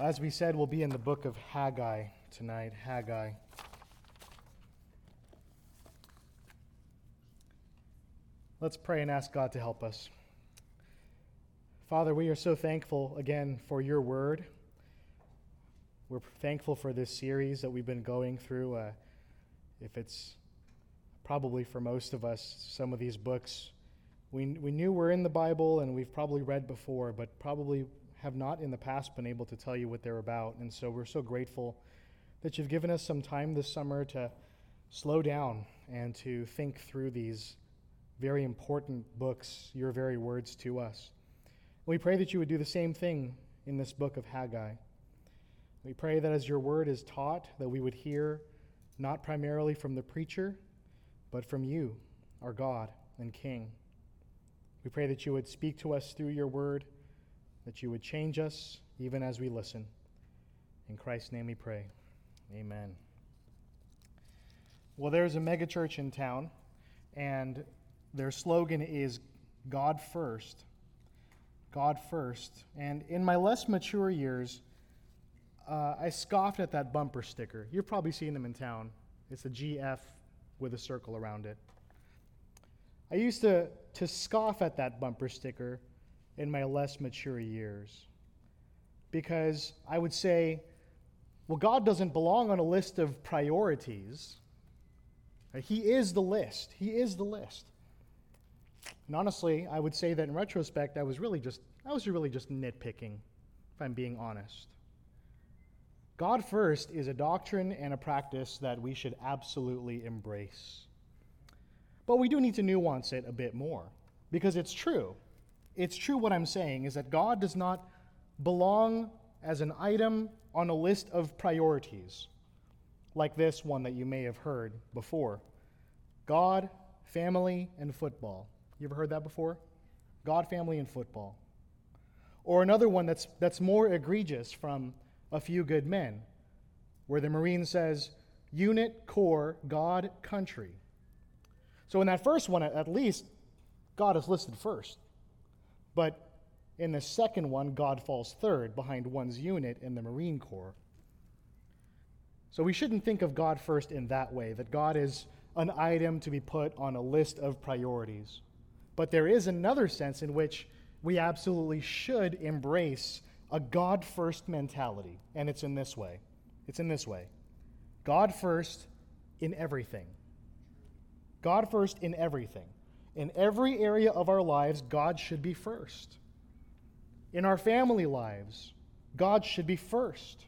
As we said, we'll be in the book of Haggai tonight. Haggai. Let's pray and ask God to help us. Father, we are so thankful again for your word. We're thankful for this series that we've been going through. Uh, if it's probably for most of us, some of these books we, we knew we're in the Bible and we've probably read before, but probably have not in the past been able to tell you what they're about. And so we're so grateful that you've given us some time this summer to slow down and to think through these very important books, your very words to us. We pray that you would do the same thing in this book of Haggai. We pray that as your word is taught, that we would hear not primarily from the preacher, but from you, our God and King. We pray that you would speak to us through your word, that you would change us even as we listen. In Christ's name we pray. Amen. Well, there's a megachurch in town, and their slogan is God first. God first. And in my less mature years, uh, I scoffed at that bumper sticker. You've probably seen them in town. It's a GF with a circle around it. I used to, to scoff at that bumper sticker in my less mature years because I would say, well, God doesn't belong on a list of priorities. He is the list. He is the list. And honestly, I would say that in retrospect, I was really just I was really just nitpicking, if I'm being honest. God first is a doctrine and a practice that we should absolutely embrace. But we do need to nuance it a bit more because it's true. It's true what I'm saying is that God does not belong as an item on a list of priorities like this one that you may have heard before God, family, and football. You ever heard that before? God, family, and football. Or another one that's, that's more egregious from a few good men, where the Marine says, unit, Corps, God, country. So in that first one, at least, God is listed first. But in the second one, God falls third behind one's unit in the Marine Corps. So we shouldn't think of God first in that way, that God is an item to be put on a list of priorities. But there is another sense in which we absolutely should embrace a God first mentality, and it's in this way. It's in this way God first in everything. God first in everything. In every area of our lives, God should be first. In our family lives, God should be first.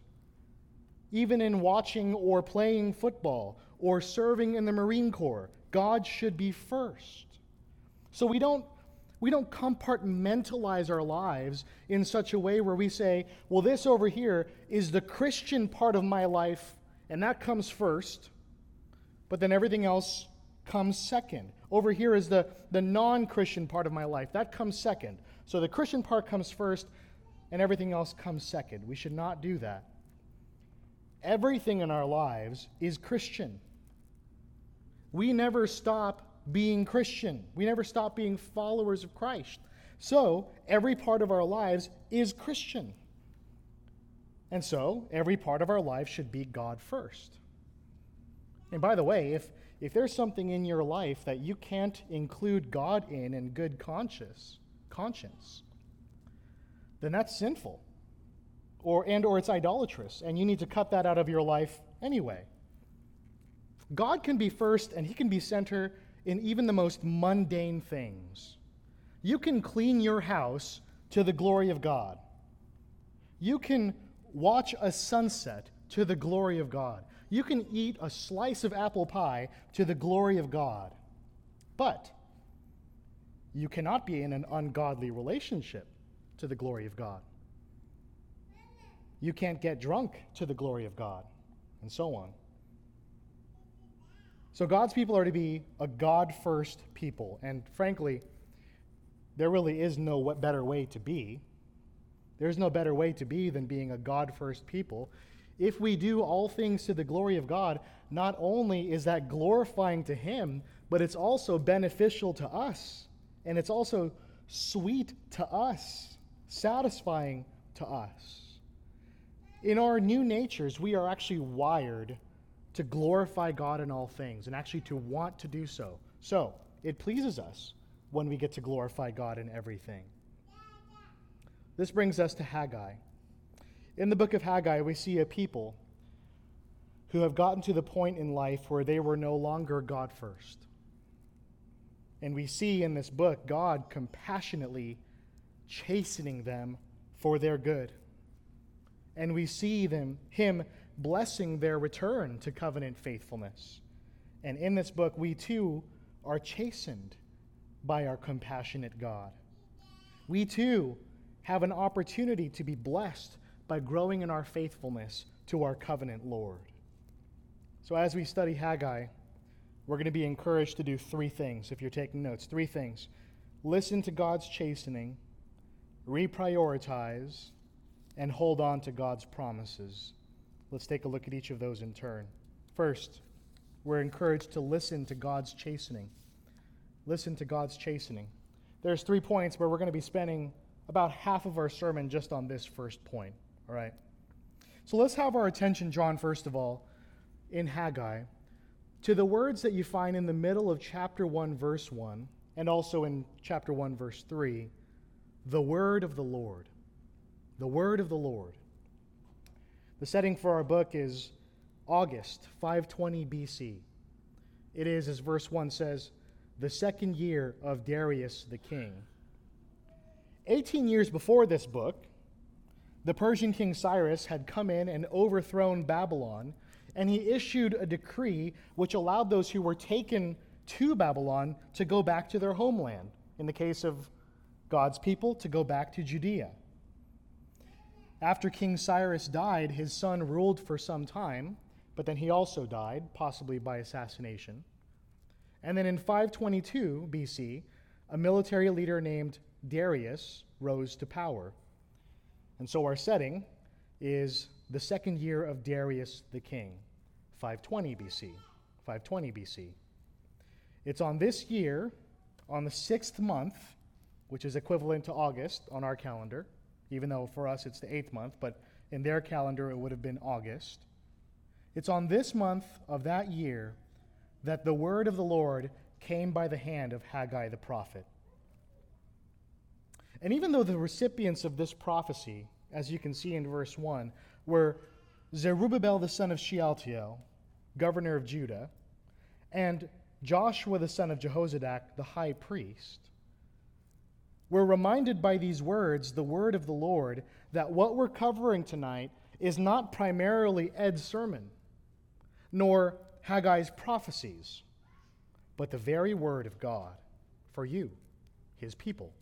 Even in watching or playing football or serving in the Marine Corps, God should be first. So we don't we don't compartmentalize our lives in such a way where we say, well, this over here is the Christian part of my life, and that comes first, but then everything else comes second. Over here is the, the non Christian part of my life. That comes second. So the Christian part comes first, and everything else comes second. We should not do that. Everything in our lives is Christian. We never stop being Christian, we never stop being followers of Christ. So every part of our lives is Christian. And so every part of our life should be God first. And by the way, if if there's something in your life that you can't include God in in good conscience, conscience, then that's sinful. Or and or it's idolatrous and you need to cut that out of your life anyway. God can be first and he can be center in even the most mundane things. You can clean your house to the glory of God. You can watch a sunset to the glory of God. You can eat a slice of apple pie to the glory of God. But you cannot be in an ungodly relationship to the glory of God. You can't get drunk to the glory of God, and so on. So, God's people are to be a God first people. And frankly, there really is no better way to be. There's no better way to be than being a God first people if we do all things to the glory of God, not only is that glorifying to Him, but it's also beneficial to us. And it's also sweet to us, satisfying to us. In our new natures, we are actually wired to glorify God in all things and actually to want to do so. So, it pleases us when we get to glorify God in everything. This brings us to Haggai. In the book of Haggai, we see a people who have gotten to the point in life where they were no longer God first. And we see in this book God compassionately chastening them for their good. And we see them him blessing their return to covenant faithfulness. And in this book we too are chastened by our compassionate God. We too have an opportunity to be blessed by growing in our faithfulness to our covenant Lord. So, as we study Haggai, we're going to be encouraged to do three things if you're taking notes. Three things listen to God's chastening, reprioritize, and hold on to God's promises. Let's take a look at each of those in turn. First, we're encouraged to listen to God's chastening. Listen to God's chastening. There's three points where we're going to be spending about half of our sermon just on this first point. All right? So let's have our attention drawn, first of all, in Haggai to the words that you find in the middle of chapter 1, verse 1, and also in chapter 1, verse 3 the word of the Lord. The word of the Lord. The setting for our book is August 520 BC. It is, as verse 1 says, the second year of Darius the king. 18 years before this book, the Persian king Cyrus had come in and overthrown Babylon and he issued a decree which allowed those who were taken to Babylon to go back to their homeland. In the case of God's people, to go back to Judea. After King Cyrus died, his son ruled for some time, but then he also died, possibly by assassination. And then in 522 BC, a military leader named Darius rose to power. And so our setting is the second year of Darius the king, 520 BC. 520 BC. It's on this year, on the sixth month, which is equivalent to August on our calendar, even though for us it's the eighth month, but in their calendar it would have been August. It's on this month of that year that the word of the Lord came by the hand of Haggai the prophet. And even though the recipients of this prophecy, as you can see in verse 1, were Zerubbabel the son of Shealtiel, governor of Judah, and Joshua the son of Jehozadak, the high priest. We're reminded by these words, the word of the Lord, that what we're covering tonight is not primarily Ed's sermon, nor Haggai's prophecies, but the very word of God for you, his people.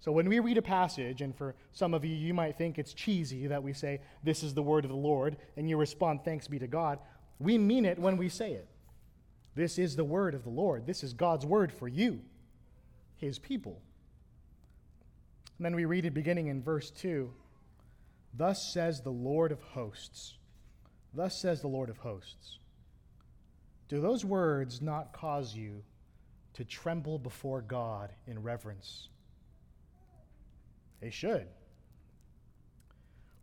So when we read a passage, and for some of you, you might think it's cheesy that we say, This is the word of the Lord, and you respond, Thanks be to God. We mean it when we say it. This is the word of the Lord. This is God's word for you, his people. And then we read it beginning in verse 2 Thus says the Lord of hosts. Thus says the Lord of hosts. Do those words not cause you to tremble before God in reverence? They should.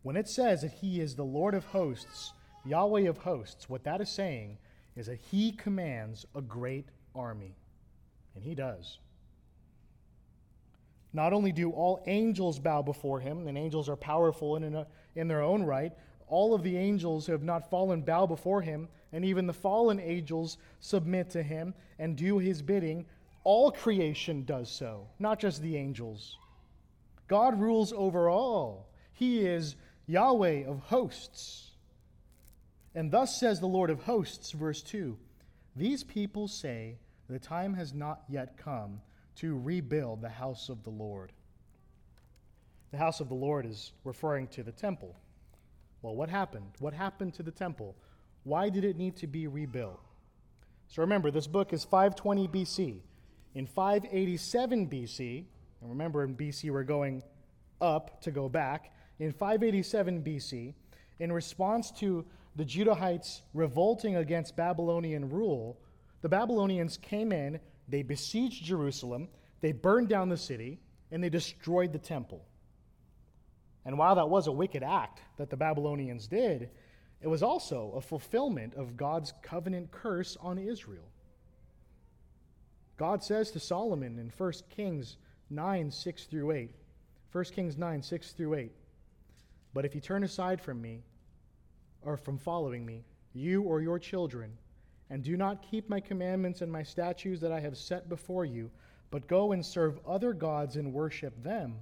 When it says that He is the Lord of hosts, Yahweh of hosts, what that is saying is that He commands a great army. And He does. Not only do all angels bow before Him, and angels are powerful in, a, in their own right, all of the angels who have not fallen bow before Him, and even the fallen angels submit to Him and do His bidding. All creation does so, not just the angels. God rules over all. He is Yahweh of hosts. And thus says the Lord of hosts, verse 2 These people say, The time has not yet come to rebuild the house of the Lord. The house of the Lord is referring to the temple. Well, what happened? What happened to the temple? Why did it need to be rebuilt? So remember, this book is 520 BC. In 587 BC, and remember, in BC, we're going up to go back. In 587 BC, in response to the Judahites revolting against Babylonian rule, the Babylonians came in, they besieged Jerusalem, they burned down the city, and they destroyed the temple. And while that was a wicked act that the Babylonians did, it was also a fulfillment of God's covenant curse on Israel. God says to Solomon in 1 Kings 9 6 through 8, 1 Kings 9 6 through 8, But if you turn aside from me, or from following me, you or your children, and do not keep my commandments and my statutes that I have set before you, but go and serve other gods and worship them,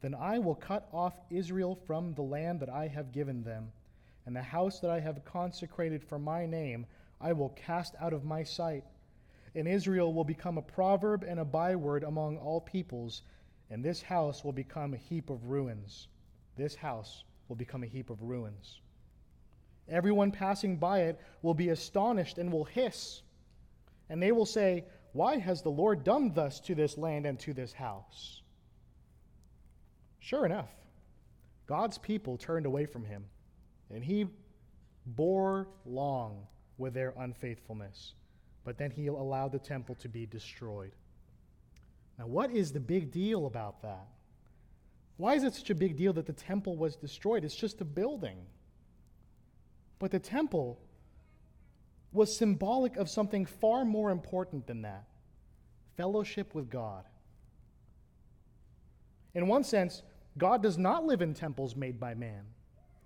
then I will cut off Israel from the land that I have given them, and the house that I have consecrated for my name I will cast out of my sight. And Israel will become a proverb and a byword among all peoples, and this house will become a heap of ruins. This house will become a heap of ruins. Everyone passing by it will be astonished and will hiss. And they will say, Why has the Lord done thus to this land and to this house? Sure enough, God's people turned away from him, and he bore long with their unfaithfulness. But then he allowed the temple to be destroyed. Now, what is the big deal about that? Why is it such a big deal that the temple was destroyed? It's just a building. But the temple was symbolic of something far more important than that fellowship with God. In one sense, God does not live in temples made by man,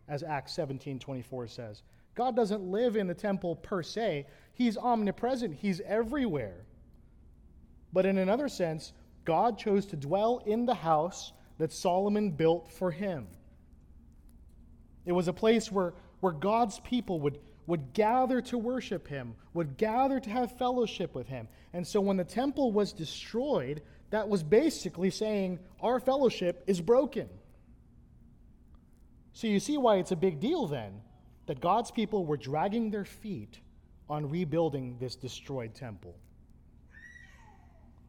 as Acts 17:24 says. God doesn't live in the temple per se. He's omnipresent. He's everywhere. But in another sense, God chose to dwell in the house that Solomon built for him. It was a place where where God's people would, would gather to worship him, would gather to have fellowship with him. And so when the temple was destroyed, that was basically saying, Our fellowship is broken. So you see why it's a big deal then that God's people were dragging their feet on rebuilding this destroyed temple.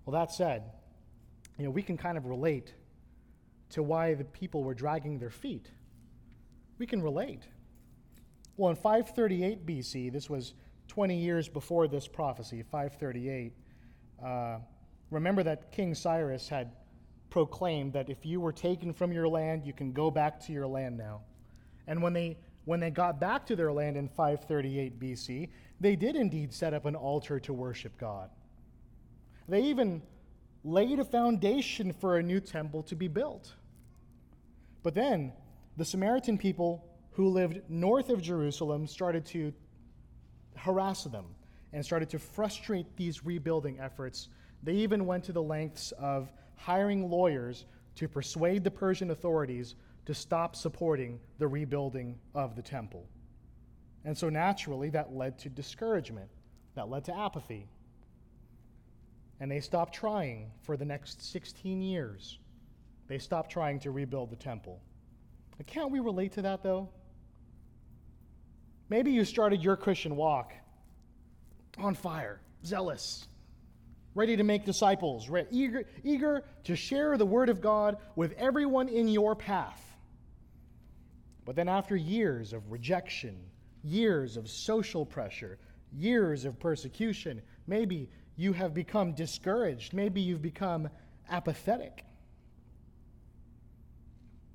Well, that said, you know, we can kind of relate to why the people were dragging their feet. We can relate. Well, in 538 BC, this was 20 years before this prophecy, 538, uh, remember that King Cyrus had proclaimed that if you were taken from your land, you can go back to your land now. And when they when they got back to their land in 538 BC, they did indeed set up an altar to worship God. They even laid a foundation for a new temple to be built. But then the Samaritan people who lived north of Jerusalem started to harass them and started to frustrate these rebuilding efforts. They even went to the lengths of hiring lawyers to persuade the Persian authorities to stop supporting the rebuilding of the temple. And so naturally, that led to discouragement, that led to apathy. And they stopped trying for the next 16 years. They stopped trying to rebuild the temple. Can't we relate to that, though? Maybe you started your Christian walk on fire, zealous, ready to make disciples, re- eager, eager to share the Word of God with everyone in your path. But then, after years of rejection, years of social pressure, years of persecution, maybe you have become discouraged. Maybe you've become apathetic.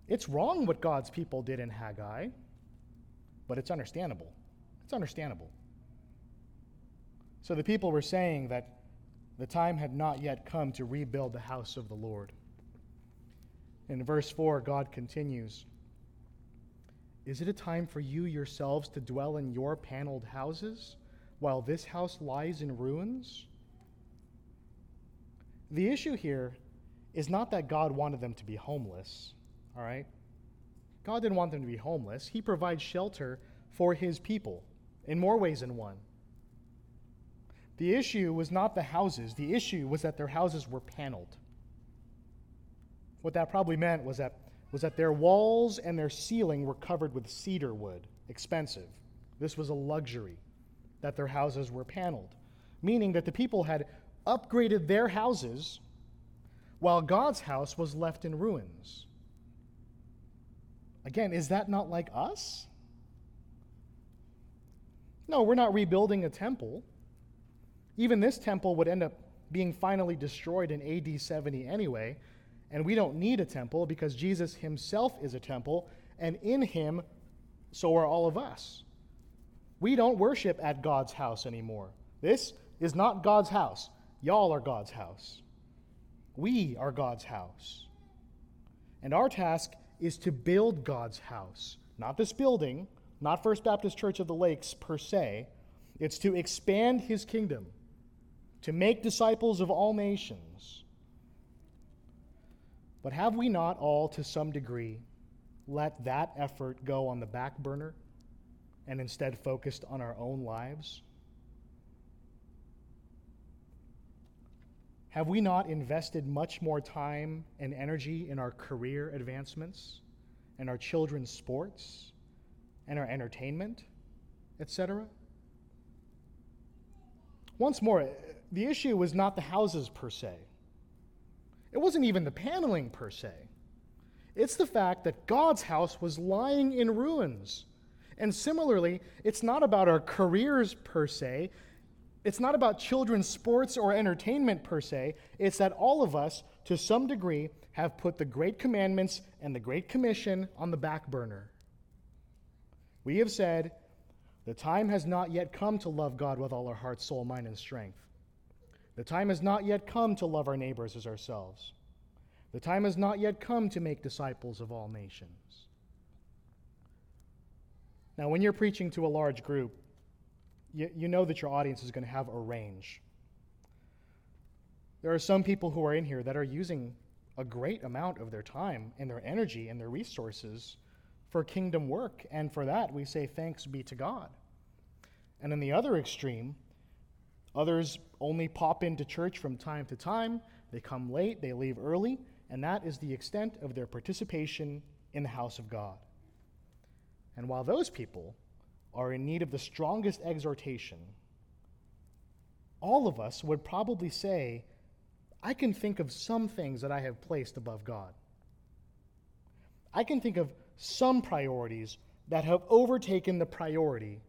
It's wrong what God's people did in Haggai but it's understandable. It's understandable. So the people were saying that the time had not yet come to rebuild the house of the Lord. In verse 4, God continues Is it a time for you yourselves to dwell in your paneled houses while this house lies in ruins? The issue here is not that God wanted them to be homeless, all right? God didn't want them to be homeless. He provides shelter for his people in more ways than one. The issue was not the houses, the issue was that their houses were paneled. What that probably meant was that, was that their walls and their ceiling were covered with cedar wood, expensive. This was a luxury, that their houses were paneled, meaning that the people had upgraded their houses while God's house was left in ruins. Again, is that not like us? No, we're not rebuilding a temple. Even this temple would end up being finally destroyed in AD 70 anyway. And we don't need a temple because Jesus himself is a temple, and in him, so are all of us. We don't worship at God's house anymore. This is not God's house. Y'all are God's house. We are God's house. And our task is to build God's house, not this building, not First Baptist Church of the Lakes per se. It's to expand his kingdom, to make disciples of all nations. But have we not all, to some degree, let that effort go on the back burner and instead focused on our own lives? Have we not invested much more time and energy in our career advancements and our children's sports and our entertainment, etc.? Once more, the issue was not the houses per se. It wasn't even the paneling per se. It's the fact that God's house was lying in ruins. And similarly, it's not about our careers per se. It's not about children's sports or entertainment per se. It's that all of us, to some degree, have put the Great Commandments and the Great Commission on the back burner. We have said, the time has not yet come to love God with all our heart, soul, mind, and strength. The time has not yet come to love our neighbors as ourselves. The time has not yet come to make disciples of all nations. Now, when you're preaching to a large group, you, you know that your audience is going to have a range. There are some people who are in here that are using a great amount of their time and their energy and their resources for kingdom work, and for that we say thanks be to God. And in the other extreme, Others only pop into church from time to time. They come late, they leave early, and that is the extent of their participation in the house of God. And while those people are in need of the strongest exhortation, all of us would probably say, I can think of some things that I have placed above God. I can think of some priorities that have overtaken the priority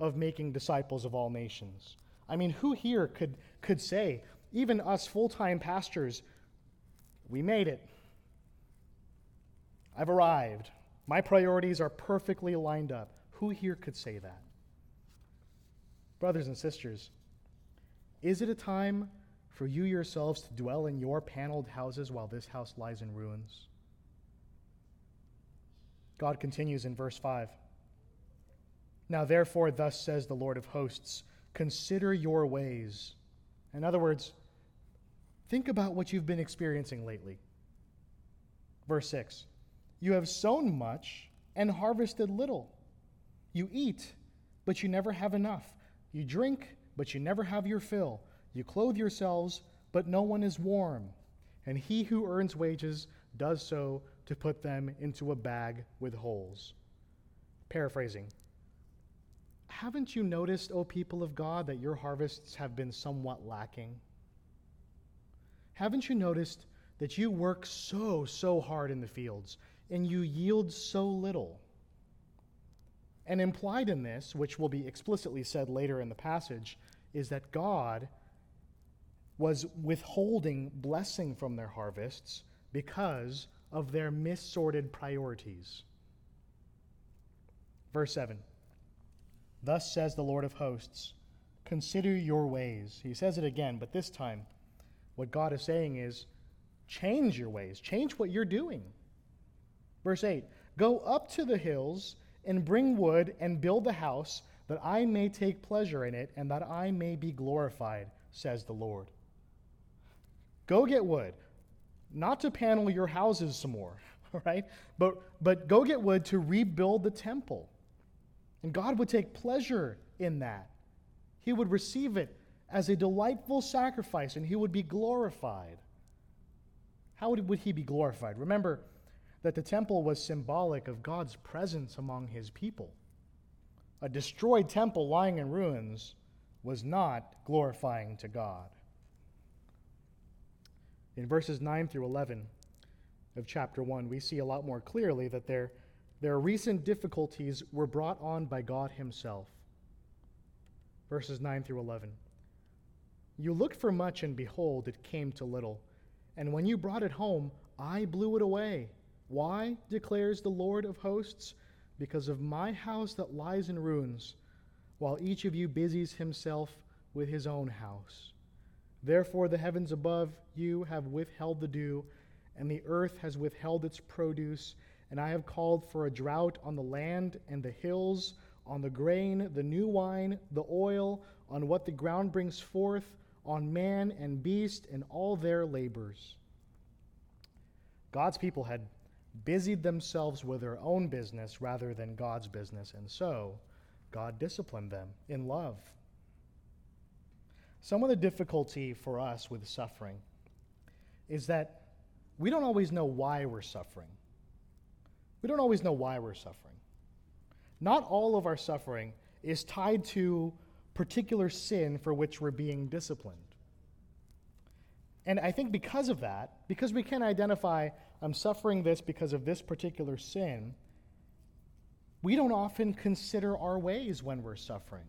of making disciples of all nations. I mean, who here could, could say, even us full time pastors, we made it. I've arrived. My priorities are perfectly lined up. Who here could say that? Brothers and sisters, is it a time for you yourselves to dwell in your paneled houses while this house lies in ruins? God continues in verse 5. Now, therefore, thus says the Lord of hosts Consider your ways. In other words, think about what you've been experiencing lately. Verse 6 You have sown much and harvested little. You eat, but you never have enough. You drink, but you never have your fill. You clothe yourselves, but no one is warm. And he who earns wages does so to put them into a bag with holes. Paraphrasing haven't you noticed, O people of God, that your harvests have been somewhat lacking? Haven't you noticed that you work so, so hard in the fields and you yield so little? And implied in this, which will be explicitly said later in the passage, is that God was withholding blessing from their harvests because of their missorted priorities. Verse 7 Thus says the Lord of hosts Consider your ways. He says it again, but this time, what God is saying is change your ways, change what you're doing. Verse 8 Go up to the hills and bring wood and build the house, that I may take pleasure in it and that I may be glorified, says the Lord. Go get wood, not to panel your houses some more, right? But, but go get wood to rebuild the temple. And God would take pleasure in that. He would receive it as a delightful sacrifice and he would be glorified. How would, he be glorified? Remember that the temple was symbolic of God's presence among his people. A destroyed temple lying in ruins was not glorifying to God. In verses 9 through 11 of chapter 1, we see a lot more clearly that there their recent difficulties were brought on by God Himself. Verses 9 through 11. You looked for much, and behold, it came to little. And when you brought it home, I blew it away. Why, declares the Lord of hosts? Because of my house that lies in ruins, while each of you busies himself with his own house. Therefore, the heavens above you have withheld the dew, and the earth has withheld its produce, and I have called for a drought on the land and the hills, on the grain, the new wine, the oil, on what the ground brings forth, on man and beast, and all their labors. God's people had busied themselves with their own business rather than God's business, and so God disciplined them in love. Some of the difficulty for us with suffering is that we don't always know why we're suffering. We don't always know why we're suffering. Not all of our suffering is tied to particular sin for which we're being disciplined. And I think because of that, because we can identify, I'm suffering this because of this particular sin, we don't often consider our ways when we're suffering.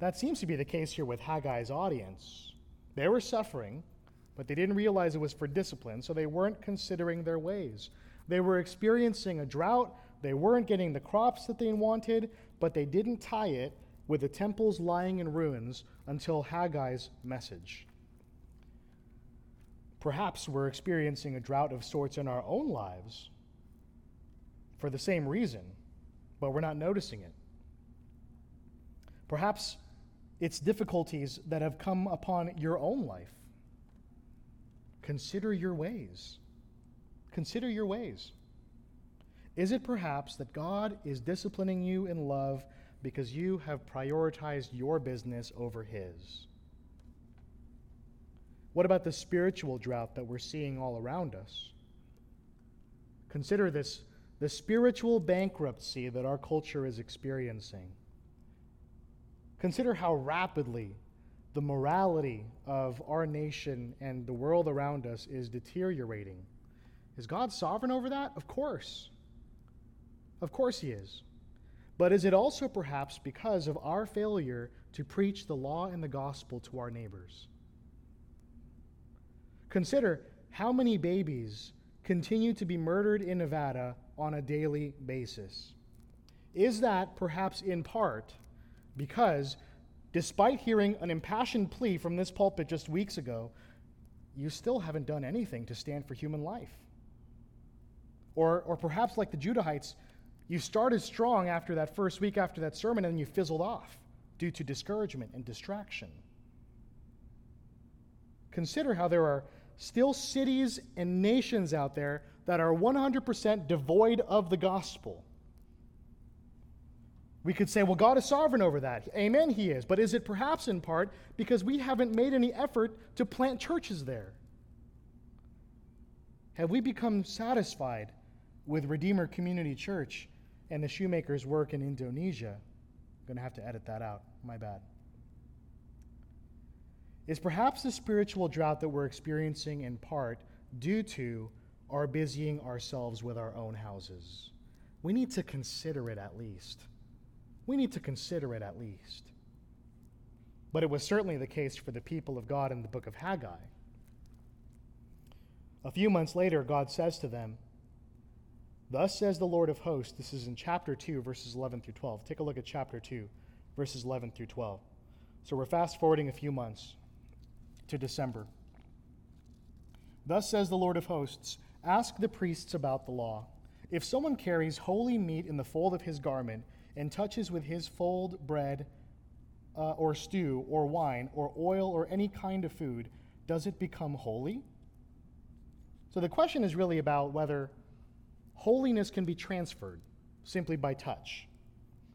That seems to be the case here with Haggai's audience. They were suffering, but they didn't realize it was for discipline, so they weren't considering their ways. They were experiencing a drought, they weren't getting the crops that they wanted, but they didn't tie it with the temples lying in ruins until Haggai's message. Perhaps we're experiencing a drought of sorts in our own lives for the same reason, but we're not noticing it. Perhaps it's difficulties that have come upon your own life. Consider your ways. Consider your ways. Is it perhaps that God is disciplining you in love because you have prioritized your business over His? What about the spiritual drought that we're seeing all around us? Consider this the spiritual bankruptcy that our culture is experiencing. Consider how rapidly the morality of our nation and the world around us is deteriorating. Is God sovereign over that? Of course. Of course, He is. But is it also perhaps because of our failure to preach the law and the gospel to our neighbors? Consider how many babies continue to be murdered in Nevada on a daily basis. Is that perhaps in part because, despite hearing an impassioned plea from this pulpit just weeks ago, you still haven't done anything to stand for human life? Or, or perhaps, like the Judahites, you started strong after that first week after that sermon and then you fizzled off due to discouragement and distraction. Consider how there are still cities and nations out there that are 100% devoid of the gospel. We could say, well, God is sovereign over that. Amen, He is. But is it perhaps in part because we haven't made any effort to plant churches there? Have we become satisfied with Redeemer Community Church and the shoemaker's work in Indonesia? I'm going to have to edit that out. My bad. Is perhaps the spiritual drought that we're experiencing in part due to our busying ourselves with our own houses? We need to consider it at least. We need to consider it at least. But it was certainly the case for the people of God in the book of Haggai. A few months later, God says to them, Thus says the Lord of hosts, this is in chapter 2, verses 11 through 12. Take a look at chapter 2, verses 11 through 12. So we're fast forwarding a few months to December. Thus says the Lord of hosts Ask the priests about the law. If someone carries holy meat in the fold of his garment, and touches with his fold bread uh, or stew or wine or oil or any kind of food, does it become holy? So the question is really about whether holiness can be transferred simply by touch.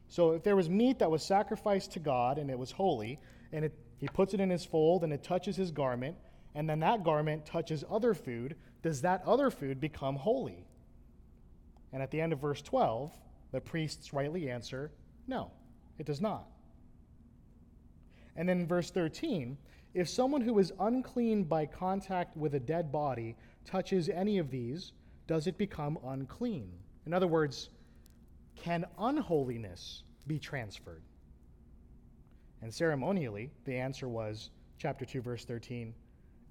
So if there was meat that was sacrificed to God and it was holy, and it, he puts it in his fold and it touches his garment, and then that garment touches other food, does that other food become holy? And at the end of verse 12, the priests rightly answer, no, it does not. And then verse 13, if someone who is unclean by contact with a dead body touches any of these, does it become unclean? In other words, can unholiness be transferred? And ceremonially, the answer was, chapter 2, verse 13,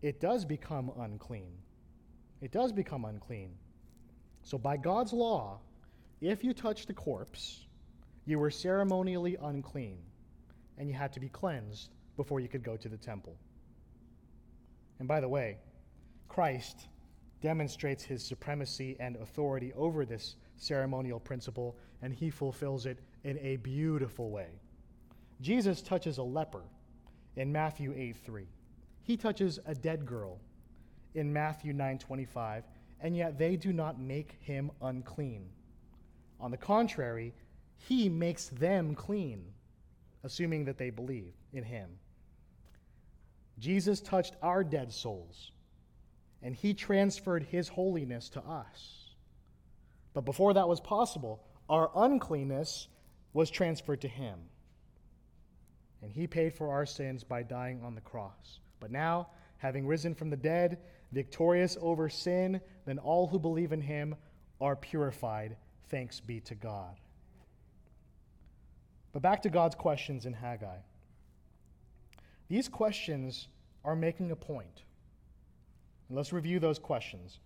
it does become unclean. It does become unclean. So, by God's law, if you touched a corpse, you were ceremonially unclean, and you had to be cleansed before you could go to the temple. And by the way, Christ demonstrates his supremacy and authority over this ceremonial principle, and he fulfills it in a beautiful way. Jesus touches a leper in Matthew 8 3. He touches a dead girl in Matthew 9 25, and yet they do not make him unclean. On the contrary, he makes them clean, assuming that they believe in him. Jesus touched our dead souls, and he transferred his holiness to us. But before that was possible, our uncleanness was transferred to him. And he paid for our sins by dying on the cross. But now, having risen from the dead, victorious over sin, then all who believe in him are purified. Thanks be to God. But back to God's questions in Haggai. These questions are making a point. And let's review those questions.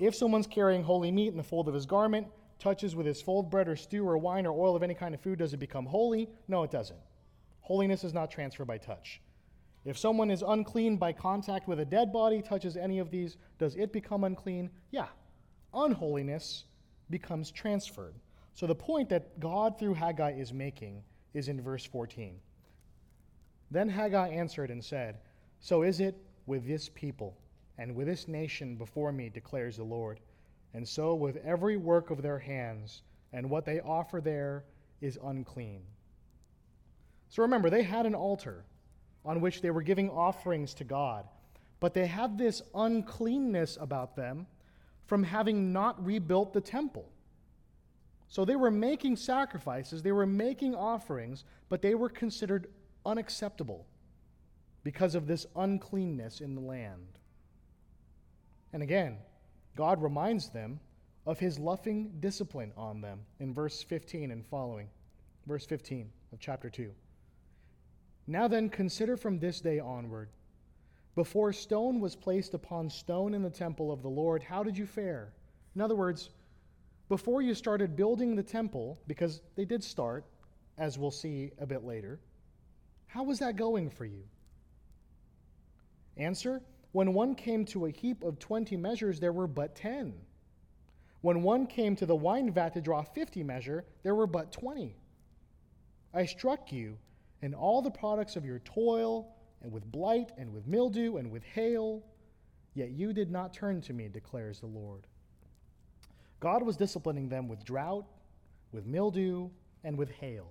If someone's carrying holy meat in the fold of his garment, touches with his fold bread or stew or wine or oil of any kind of food, does it become holy? No, it doesn't. Holiness is not transferred by touch. If someone is unclean by contact with a dead body, touches any of these, does it become unclean? Yeah. Unholiness becomes transferred. So the point that God through Haggai is making is in verse 14. Then Haggai answered and said, So is it with this people and with this nation before me, declares the Lord. And so with every work of their hands, and what they offer there is unclean. So remember, they had an altar on which they were giving offerings to God, but they had this uncleanness about them from having not rebuilt the temple. So they were making sacrifices, they were making offerings, but they were considered unacceptable because of this uncleanness in the land. And again, God reminds them of his loving discipline on them in verse 15 and following. Verse 15 of chapter 2. Now then, consider from this day onward. Before stone was placed upon stone in the temple of the Lord, how did you fare? In other words, before you started building the temple, because they did start, as we'll see a bit later, how was that going for you? Answer When one came to a heap of twenty measures, there were but ten. When one came to the wine vat to draw fifty measure, there were but twenty. I struck you and all the products of your toil, and with blight, and with mildew, and with hail, yet you did not turn to me, declares the Lord. God was disciplining them with drought, with mildew, and with hail.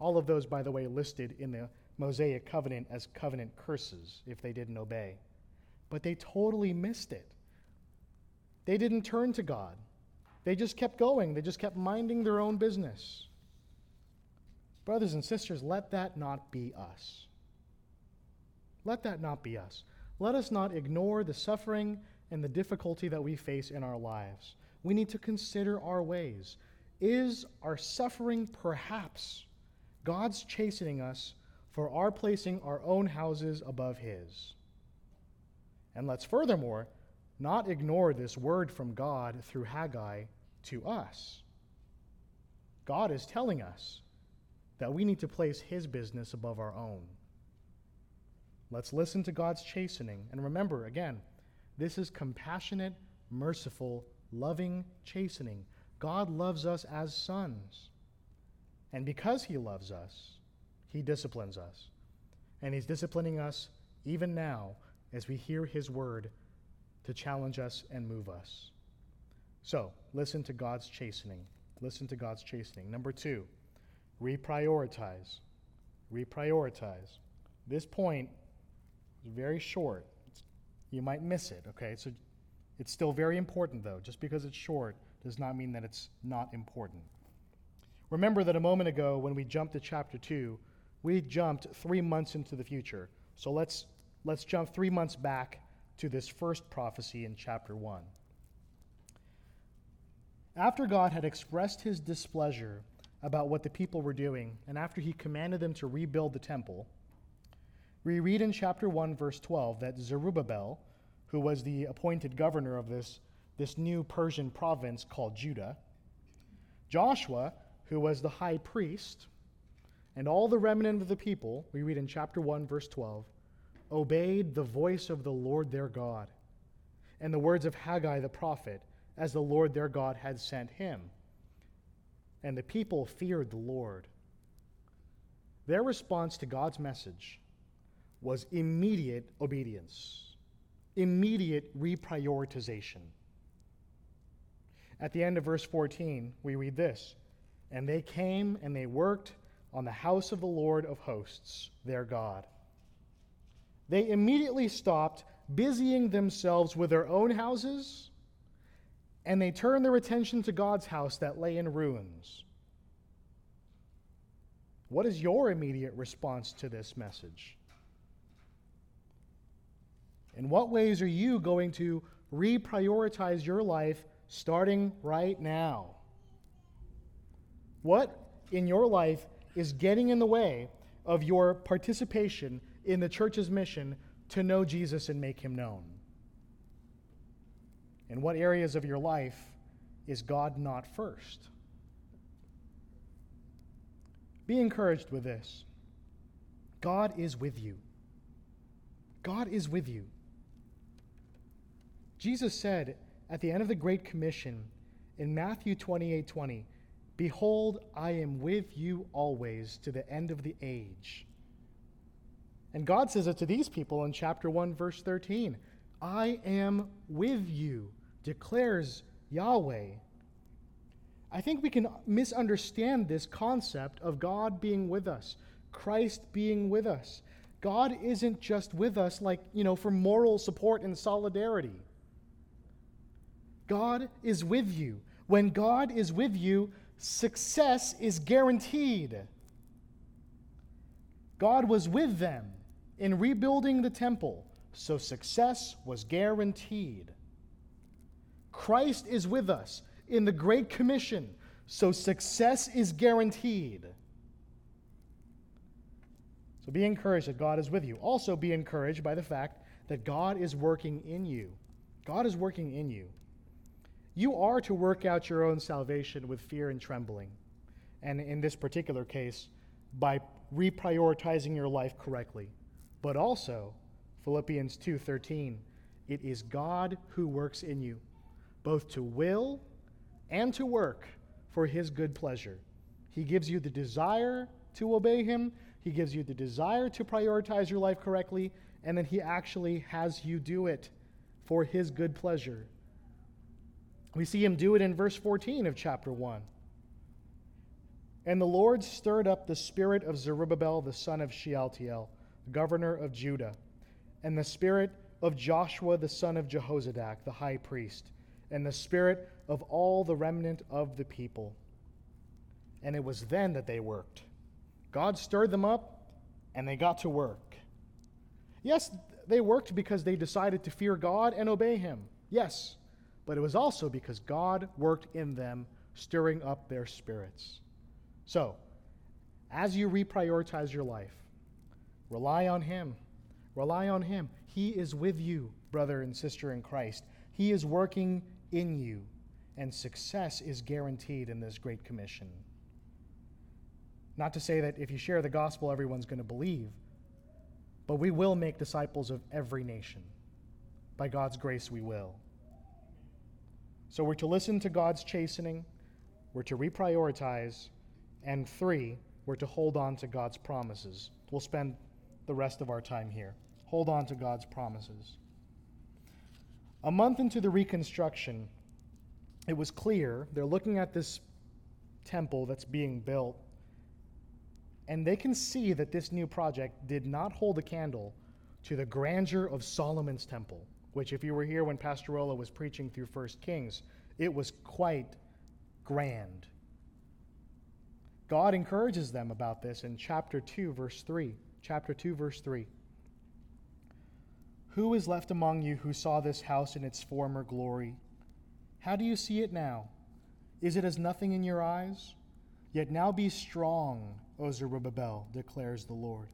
All of those, by the way, listed in the Mosaic covenant as covenant curses if they didn't obey. But they totally missed it. They didn't turn to God. They just kept going. They just kept minding their own business. Brothers and sisters, let that not be us. Let that not be us. Let us not ignore the suffering and the difficulty that we face in our lives. We need to consider our ways. Is our suffering perhaps God's chastening us for our placing our own houses above His? And let's furthermore not ignore this word from God through Haggai to us. God is telling us that we need to place His business above our own. Let's listen to God's chastening. And remember, again, this is compassionate, merciful, loving chastening. God loves us as sons. And because He loves us, He disciplines us. And He's disciplining us even now as we hear His word to challenge us and move us. So, listen to God's chastening. Listen to God's chastening. Number two, reprioritize. Reprioritize. This point is very short. It's, you might miss it, okay? So it's still very important, though. Just because it's short does not mean that it's not important. Remember that a moment ago, when we jumped to chapter 2, we jumped three months into the future. So let's, let's jump three months back to this first prophecy in chapter 1. After God had expressed his displeasure about what the people were doing, and after he commanded them to rebuild the temple, We read in chapter 1, verse 12, that Zerubbabel, who was the appointed governor of this, this new Persian province called Judah, Joshua, who was the high priest, and all the remnant of the people, we read in chapter 1, verse 12, obeyed the voice of the Lord their God and the words of Haggai the prophet, as the Lord their God had sent him. And the people feared the Lord. Their response to God's message was immediate obedience, immediate reprioritization. At the end of verse 14, we read this And they came and they worked on the house of the Lord of hosts, their God. They immediately stopped busying themselves with their own houses, and they turned their attention to God's house that lay in ruins. What is your immediate response to this message? In what ways are you going to reprioritize your life starting right now? What in your life is getting in the way of your participation in the church's mission to know Jesus and make him known? In what areas of your life is God not first? Be encouraged with this God is with you. God is with you. Jesus said at the end of the Great Commission in Matthew 28 20, Behold, I am with you always to the end of the age. And God says it to these people in chapter 1, verse 13 I am with you, declares Yahweh. I think we can misunderstand this concept of God being with us, Christ being with us. God isn't just with us like, you know, for moral support and solidarity. God is with you. When God is with you, success is guaranteed. God was with them in rebuilding the temple, so success was guaranteed. Christ is with us in the Great Commission, so success is guaranteed. So be encouraged that God is with you. Also, be encouraged by the fact that God is working in you. God is working in you. You are to work out your own salvation with fear and trembling. And in this particular case, by reprioritizing your life correctly. But also, Philippians 2:13, it is God who works in you, both to will and to work for his good pleasure. He gives you the desire to obey him, he gives you the desire to prioritize your life correctly, and then he actually has you do it for his good pleasure. We see him do it in verse 14 of chapter 1. And the Lord stirred up the spirit of Zerubbabel, the son of Shealtiel, governor of Judah, and the spirit of Joshua, the son of Jehozadak, the high priest, and the spirit of all the remnant of the people. And it was then that they worked. God stirred them up, and they got to work. Yes, they worked because they decided to fear God and obey Him. Yes but it was also because God worked in them, stirring up their spirits. So, as you reprioritize your life, rely on Him. Rely on Him. He is with you, brother and sister in Christ. He is working in you, and success is guaranteed in this Great Commission. Not to say that if you share the gospel, everyone's going to believe, but we will make disciples of every nation. By God's grace, we will. So we're to listen to God's chastening, we're to reprioritize, and three, we're to hold on to God's promises. We'll spend the rest of our time here. Hold on to God's promises. A month into the reconstruction, it was clear they're looking at this temple that's being built, and they can see that this new project did not hold a candle to the grandeur of Solomon's temple which, if you were here when Pastor Pastarola was preaching through First Kings, it was quite grand. God encourages them about this in chapter 2, verse 3. Chapter 2, verse 3. Who is left among you who saw this house in its former glory? How do you see it now? Is it as nothing in your eyes? Yet now be strong, O Zerubbabel, declares the Lord.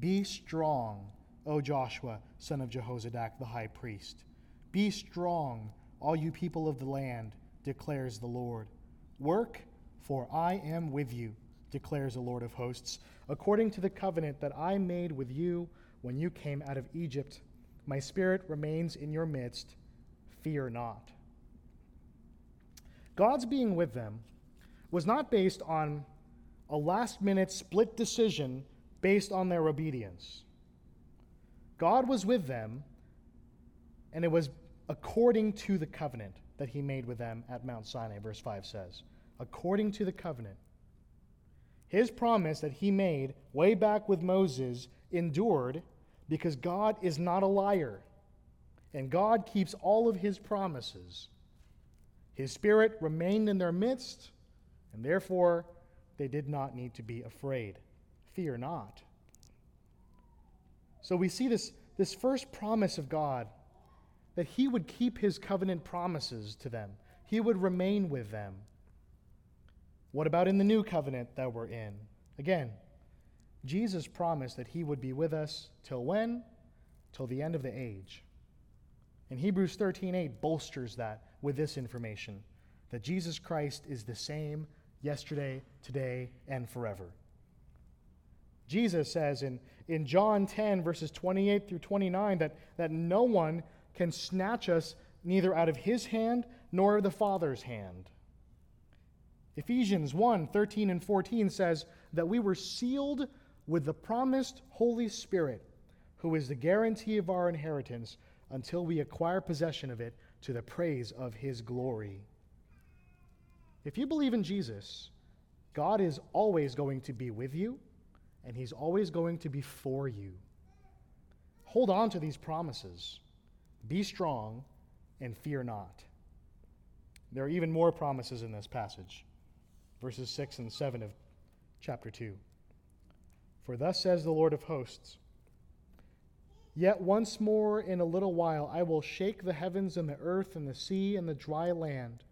Be strong, O Joshua, son of Jehozadak the high priest. Be strong, all you people of the land, declares the Lord. Work, for I am with you, declares the Lord of hosts, according to the covenant that I made with you when you came out of Egypt. My spirit remains in your midst. Fear not. God's being with them was not based on a last minute split decision based on their obedience. God was with them, and it was according to the covenant that he made with them at Mount Sinai, verse 5 says. According to the covenant. His promise that he made way back with Moses endured because God is not a liar, and God keeps all of his promises. His spirit remained in their midst, and therefore they did not need to be afraid. Fear not. So we see this, this first promise of God that he would keep his covenant promises to them, he would remain with them. What about in the new covenant that we're in? Again, Jesus promised that he would be with us till when? Till the end of the age. And Hebrews 13:8 bolsters that with this information that Jesus Christ is the same yesterday, today, and forever. Jesus says in, in John 10, verses 28 through 29, that, that no one can snatch us neither out of his hand nor the Father's hand. Ephesians 1 13 and 14 says that we were sealed with the promised Holy Spirit, who is the guarantee of our inheritance until we acquire possession of it to the praise of his glory. If you believe in Jesus, God is always going to be with you, and he's always going to be for you. Hold on to these promises. Be strong and fear not. There are even more promises in this passage, verses 6 and 7 of chapter 2. For thus says the Lord of hosts Yet once more in a little while I will shake the heavens and the earth and the sea and the dry land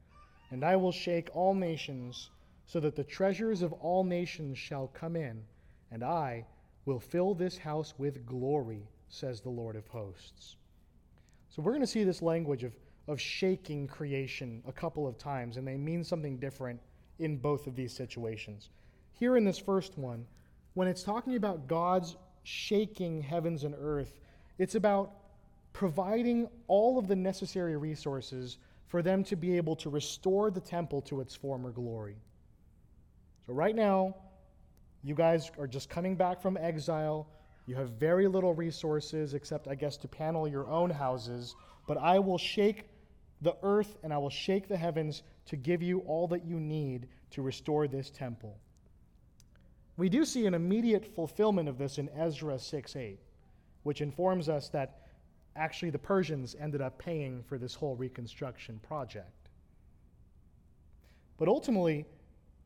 and I will shake all nations, so that the treasures of all nations shall come in, and I will fill this house with glory, says the Lord of hosts. So we're going to see this language of, of shaking creation a couple of times, and they mean something different in both of these situations. Here in this first one, when it's talking about God's shaking heavens and earth, it's about providing all of the necessary resources for them to be able to restore the temple to its former glory. So, right now, you guys are just coming back from exile. You have very little resources, except, I guess, to panel your own houses. But I will shake the earth and I will shake the heavens to give you all that you need to restore this temple. We do see an immediate fulfillment of this in Ezra 6 8, which informs us that actually the Persians ended up paying for this whole reconstruction project. But ultimately,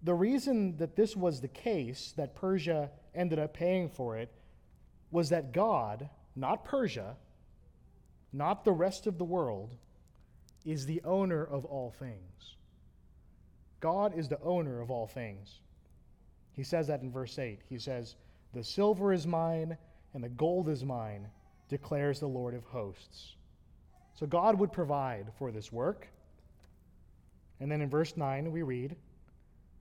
the reason that this was the case, that Persia ended up paying for it, was that God, not Persia, not the rest of the world, is the owner of all things. God is the owner of all things. He says that in verse 8. He says, The silver is mine, and the gold is mine declares the Lord of hosts. So God would provide for this work. And then in verse 9, we read,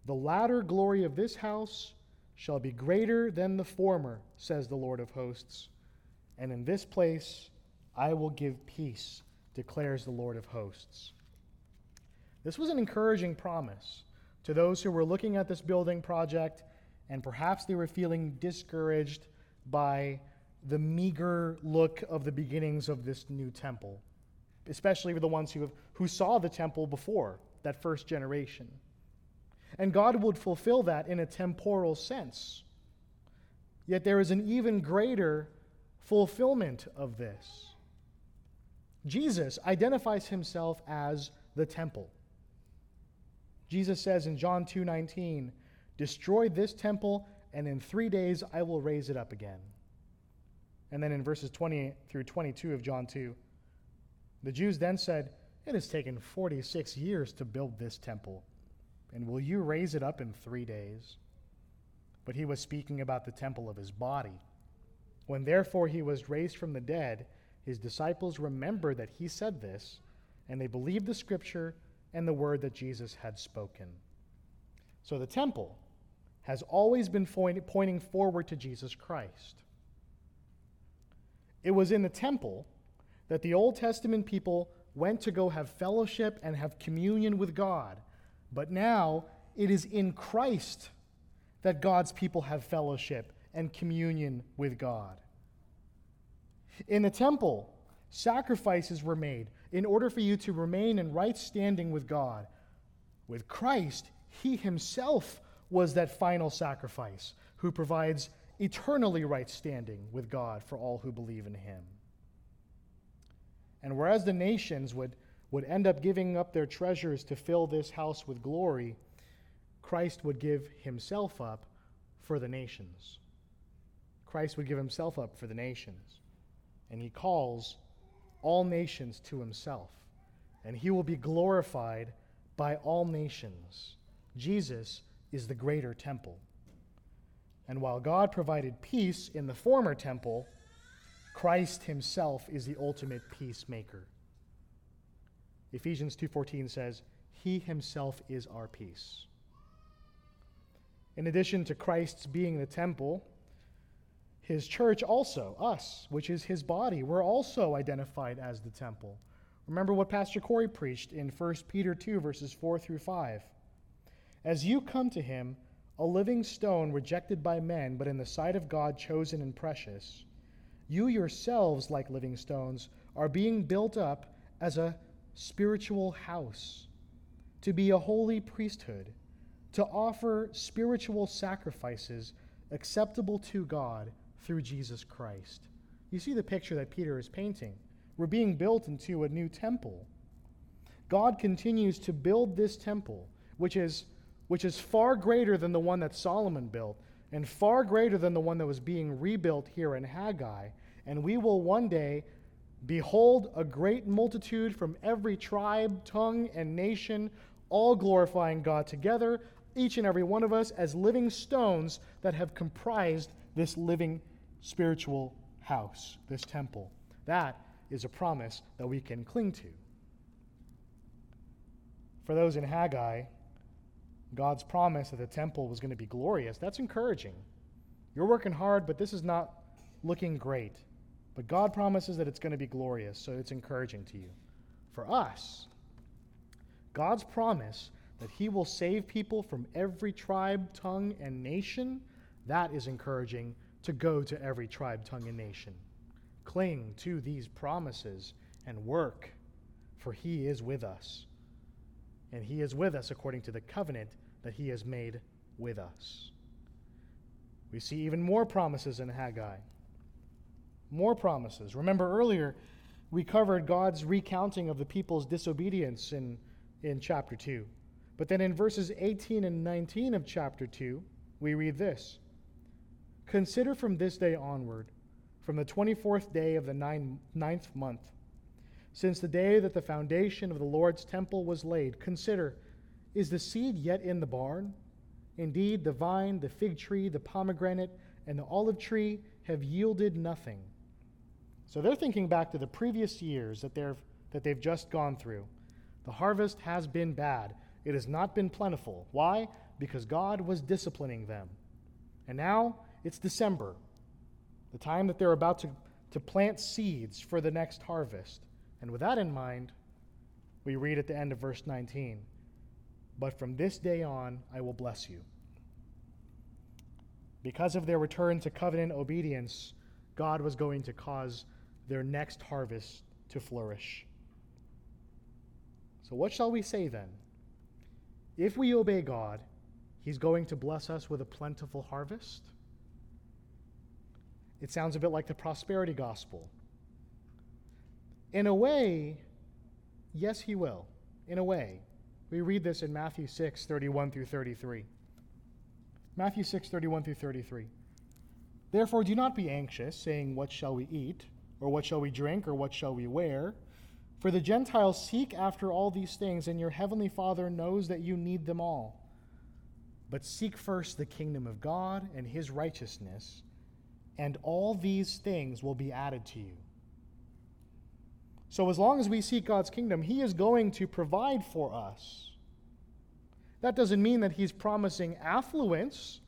The latter glory of this house shall be greater than the former, says the Lord of hosts. And in this place I will give peace, declares the Lord of hosts. This was an encouraging promise to those who were looking at this building project and perhaps they were feeling discouraged by the meager look of the beginnings of this new temple, especially the ones who, have, who saw the temple before, that first generation. And God would fulfill that in a temporal sense. Yet there is an even greater fulfillment of this. Jesus identifies himself as the temple. Jesus says in John 2:19, "Destroy this temple, and in 3 days I will raise it up again." And then in verses 20 through 22 of John 2, the Jews then said, It has taken 46 years to build this temple, and will you raise it up in three days? But he was speaking about the temple of his body. When therefore he was raised from the dead, his disciples remembered that he said this, and they believed the scripture and the word that Jesus had spoken. So the temple has always been pointing forward to Jesus Christ. It was in the temple that the Old Testament people went to go have fellowship and have communion with God. But now it is in Christ that God's people have fellowship and communion with God. In the temple, sacrifices were made in order for you to remain in right standing with God. With Christ, He Himself was that final sacrifice who provides eternally right standing with God for all who believe in Him. And whereas the nations would, would end up giving up their treasures to fill this house with glory, Christ would give Himself up for the nations. Christ would give himself up for the nations. And he calls all nations to himself. And he will be glorified by all nations. Jesus is the greater temple. And while God provided peace in the former temple, Christ himself is the ultimate peacemaker. Ephesians 2:14 says, "He himself is our peace." In addition to Christ's being the temple, his church also, us, which is his body, we're also identified as the temple. Remember what Pastor Corey preached in 1 Peter 2, verses 4 through 5. As you come to him, a living stone rejected by men, but in the sight of God chosen and precious, you yourselves, like living stones, are being built up as a spiritual house, to be a holy priesthood, to offer spiritual sacrifices acceptable to God through Jesus Christ. You see the picture that Peter is painting. We're being built into a new temple. God continues to build this temple, which is, which is far greater than the one that Solomon built, and far greater than the one that was being rebuilt here in Haggai. And we will one day behold a great multitude from every tribe, tongue, and nation, all glorifying God together, each and every one of us as living stones that have comprised this living spiritual house, this temple. That is a promise that we can cling to. For those in Haggai, God's promise that the temple was going to be glorious, that's encouraging. You're working hard, but this is not looking great. But God promises that it's going to be glorious, so it's encouraging to you. For us, God's promise that He will save people from every tribe, tongue, and nation, that is encouraging to go to every tribe, tongue, and nation. Cling to these promises and work, for he is with us. And he is with us according to the covenant that he has made with us. We see even more promises in Haggai. More promises. Remember earlier, we covered God's recounting of the people's disobedience in, in chapter 2. But then in verses 18 and 19 of chapter 2, we read this Consider from this day onward, from the 24th day of the ninth month, since the day that the foundation of the Lord's temple was laid, consider, is the seed yet in the barn? Indeed, the vine, the fig tree, the pomegranate, and the olive tree have yielded nothing. So they're thinking back to the previous years that, they've, that they've just gone through. The harvest has been bad, it has not been plentiful. Why? Because God was disciplining them. And now it's December, the time that they're about to, to plant seeds for the next harvest. And with that in mind, we read at the end of verse 19 But from this day on, I will bless you. Because of their return to covenant obedience, God was going to cause their next harvest to flourish. So, what shall we say then? If we obey God, He's going to bless us with a plentiful harvest. It sounds a bit like the prosperity gospel. In a way, yes, he will. In a way. We read this in Matthew 6, 31 through 33. Matthew 6, 31 through 33. Therefore, do not be anxious, saying, What shall we eat? Or what shall we drink? Or what shall we wear? For the Gentiles seek after all these things, and your heavenly Father knows that you need them all. But seek first the kingdom of God and his righteousness and all these things will be added to you. So, as long as we seek God's kingdom, He is going to provide for us. That doesn't mean that He's promising affluence,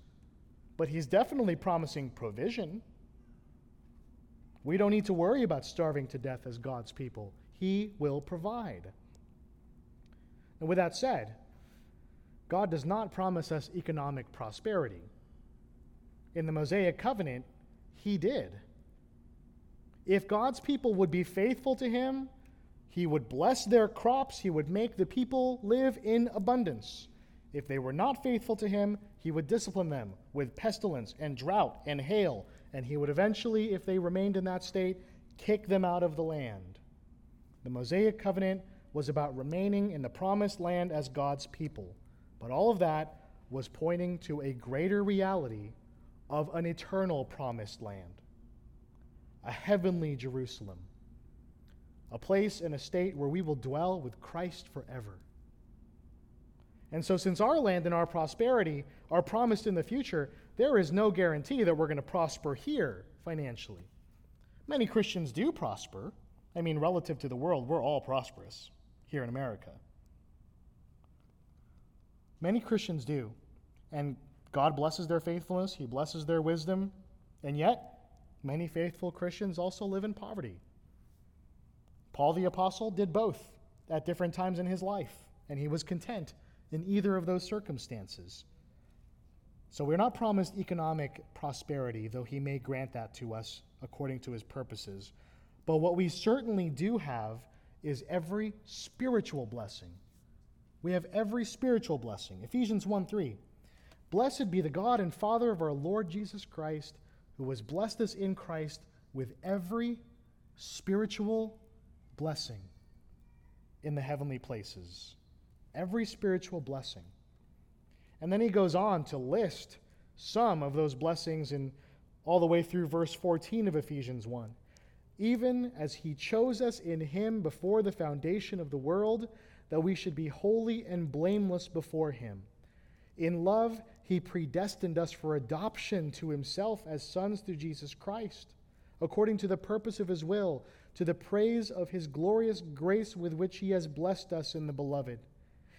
but He's definitely promising provision. We don't need to worry about starving to death as God's people. He will provide. And with that said, God does not promise us economic prosperity. In the Mosaic covenant, He did. If God's people would be faithful to Him, He would bless their crops, He would make the people live in abundance. If they were not faithful to Him, He would discipline them with pestilence and drought and hail and he would eventually, if they remained in that state, kick them out of the land. The Mosaic covenant was about remaining in the promised land as God's people, but all of that was pointing to a greater reality of an eternal promised land, a heavenly Jerusalem, a place and a state where we will dwell with Christ forever. And so, since our land and our prosperity are promised in the future, there is no guarantee that we're going to prosper here financially. Many Christians do prosper. I mean, relative to the world, we're all prosperous here in America. Many Christians do. And God blesses their faithfulness, He blesses their wisdom. And yet, many faithful Christians also live in poverty. Paul the Apostle did both at different times in his life, and he was content in either of those circumstances. So we're not promised economic prosperity, though He may grant that to us according to His purposes. But what we certainly do have is every spiritual blessing. We have every spiritual blessing. Ephesians 1 3. Blessed be the God and Father of our Lord Jesus Christ, who has blessed us in Christ with every spiritual blessing in the heavenly places. Every spiritual blessing. And then he goes on to list some of those blessings in all the way through verse 14 of Ephesians 1. Even as he chose us in him before the foundation of the world, that we should be holy and blameless before him. In love, he predestined us for adoption to himself as sons through Jesus Christ, according to the purpose of his will, to the praise of his glorious grace with which he has blessed us in the beloved.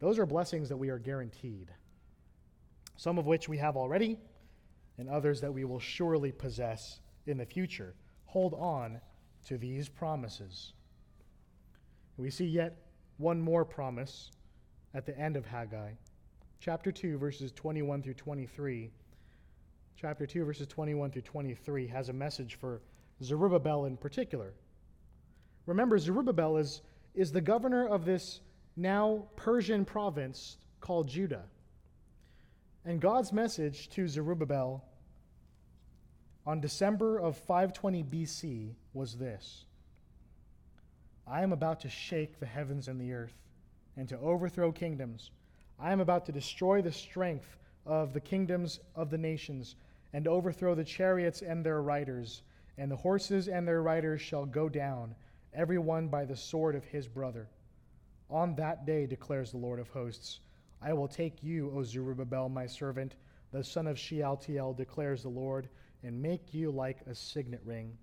Those are blessings that we are guaranteed, some of which we have already, and others that we will surely possess in the future. Hold on to these promises. We see yet one more promise at the end of Haggai. Chapter 2, verses 21 through 23. Chapter 2, verses 21 through 23 has a message for Zerubbabel in particular. Remember, Zerubbabel is, is the governor of this now Persian province called Judah. And God's message to Zerubbabel on December of 520 BC was this I am about to shake the heavens and the earth, and to overthrow kingdoms. I am about to destroy the strength of the kingdoms of the nations, and overthrow the chariots and their riders, and the horses and their riders shall go down, every one by the sword of his brother. On that day, declares the Lord of hosts, I will take you, O Zerubbabel, my servant, the son of Shealtiel, declares the Lord, and make you like a signet ring.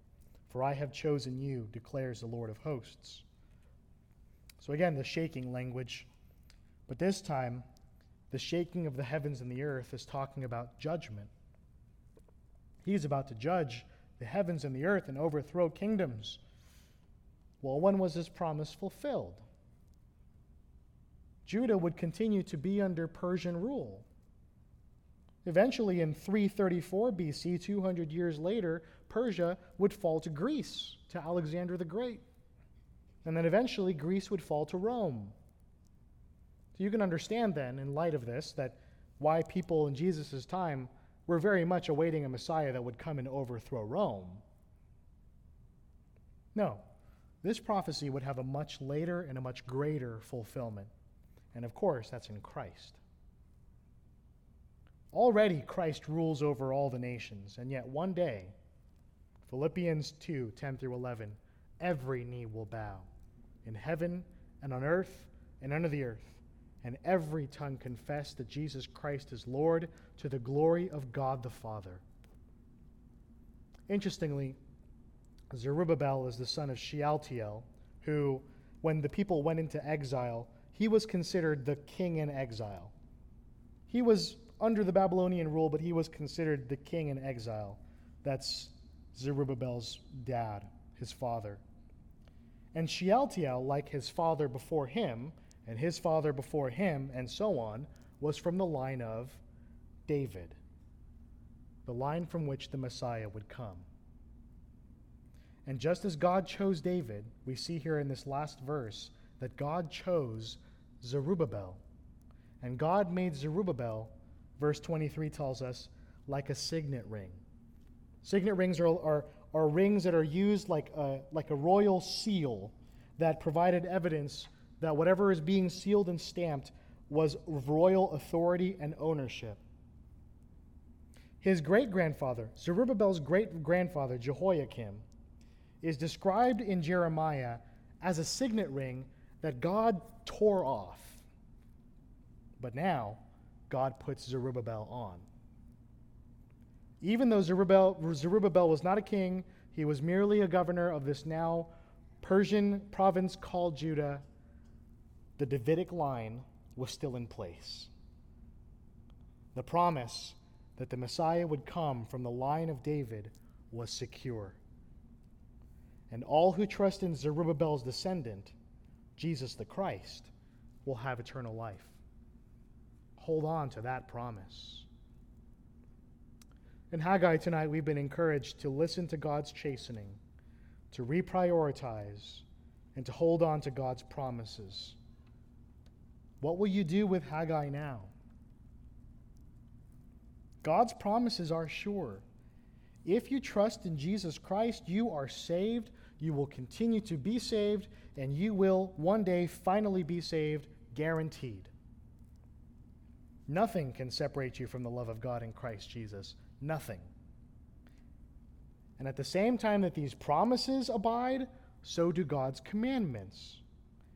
For I have chosen you, declares the Lord of hosts. So again, the shaking language. But this time, the shaking of the heavens and the earth is talking about judgment. He's about to judge the heavens and the earth and overthrow kingdoms. Well, when was this promise fulfilled? Judah would continue to be under Persian rule. Eventually, in 334 BC, 200 years later, Persia would fall to Greece, to Alexander the Great. And then eventually, Greece would fall to Rome. So you can understand then, in light of this, that why people in Jesus' time were very much awaiting a Messiah that would come and overthrow Rome. No, this prophecy would have a much later and a much greater fulfillment. And of course, that's in Christ. Already, Christ rules over all the nations, and yet one day, Philippians 2 10 through 11, every knee will bow in heaven and on earth and under the earth, and every tongue confess that Jesus Christ is Lord to the glory of God the Father. Interestingly, Zerubbabel is the son of Shealtiel, who, when the people went into exile, he was considered the king in exile. He was under the Babylonian rule, but he was considered the king in exile. That's Zerubbabel's dad, his father. And Shealtiel, like his father before him, and his father before him, and so on, was from the line of David, the line from which the Messiah would come. And just as God chose David, we see here in this last verse that God chose Zerubbabel. And God made Zerubbabel verse 23 tells us, like a signet ring. Signet rings are, are, are rings that are used like a, like a royal seal that provided evidence that whatever is being sealed and stamped was royal authority and ownership. His great grandfather, Zerubbabel's great grandfather, Jehoiakim, is described in Jeremiah as a signet ring that God tore off. But now, God puts Zerubbabel on. Even though Zerubbabel, Zerubbabel was not a king, he was merely a governor of this now Persian province called Judah, the Davidic line was still in place. The promise that the Messiah would come from the line of David was secure. And all who trust in Zerubbabel's descendant, Jesus the Christ, will have eternal life hold on to that promise. In Haggai tonight, we've been encouraged to listen to God's chastening, to reprioritize, and to hold on to God's promises. What will you do with Haggai now? God's promises are sure. If you trust in Jesus Christ, you are saved, you will continue to be saved, and you will one day finally be saved, guaranteed. Nothing can separate you from the love of God in Christ Jesus. Nothing. And at the same time that these promises abide, so do God's commandments.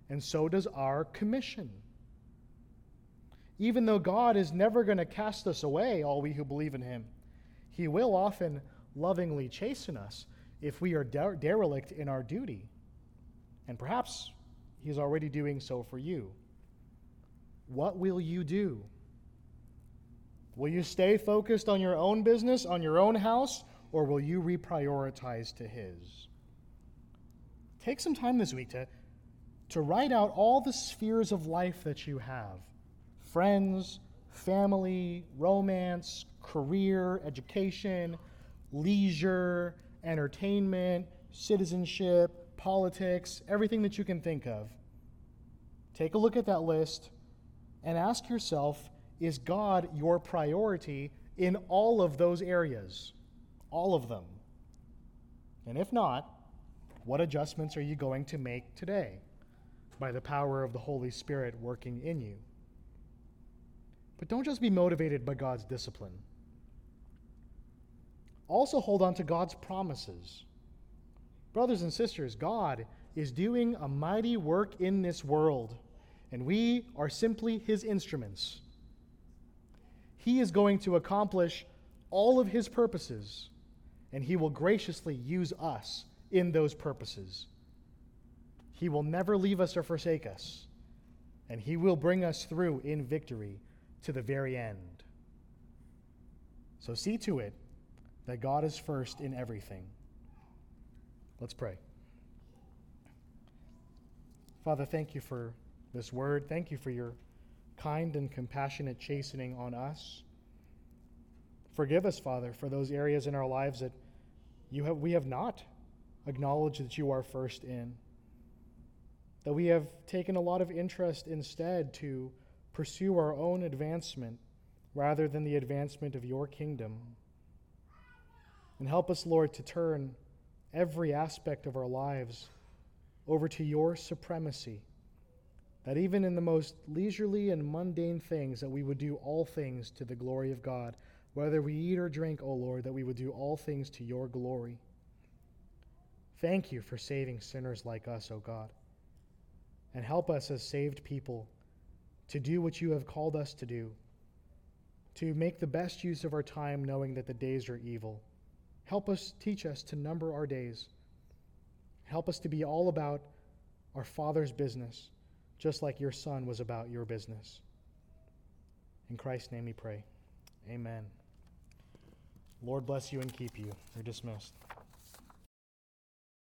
And so does our commission. Even though God is never going to cast us away, all we who believe in Him, He will often lovingly chasten us if we are derelict in our duty. And perhaps He's already doing so for you. What will you do? Will you stay focused on your own business, on your own house, or will you reprioritize to His? Take some time this week to, to write out all the spheres of life that you have friends, family, romance, career, education, leisure, entertainment, citizenship, politics, everything that you can think of. Take a look at that list and ask yourself is God your priority in all of those areas? All of them. And if not, what adjustments are you going to make today by the power of the Holy Spirit working in you? But don't just be motivated by God's discipline. Also, hold on to God's promises. Brothers and sisters, God is doing a mighty work in this world, and we are simply His instruments. He is going to accomplish all of his purposes, and he will graciously use us in those purposes. He will never leave us or forsake us, and he will bring us through in victory to the very end. So see to it that God is first in everything. Let's pray. Father, thank you for this word. Thank you for your kind and compassionate chastening on us. Forgive us, Father, for those areas in our lives that you have, we have not acknowledged that you are first in. That we have taken a lot of interest instead to pursue our own advancement rather than the advancement of your kingdom. And help us, Lord, to turn every aspect of our lives over to your supremacy. That even in the most leisurely and mundane things, that we would do all things to the glory of God. Whether we eat or drink, O Lord, that we would do all things to your glory. Thank you for saving sinners like us, O God. And help us as saved people to do what you have called us to do, to make the best use of our time, knowing that the days are evil. Help us, teach us to number our days. Help us to be all about our Father's business, just like your Son was about your business. In Christ's name we pray. Amen. Lord bless you and keep you. You're dismissed.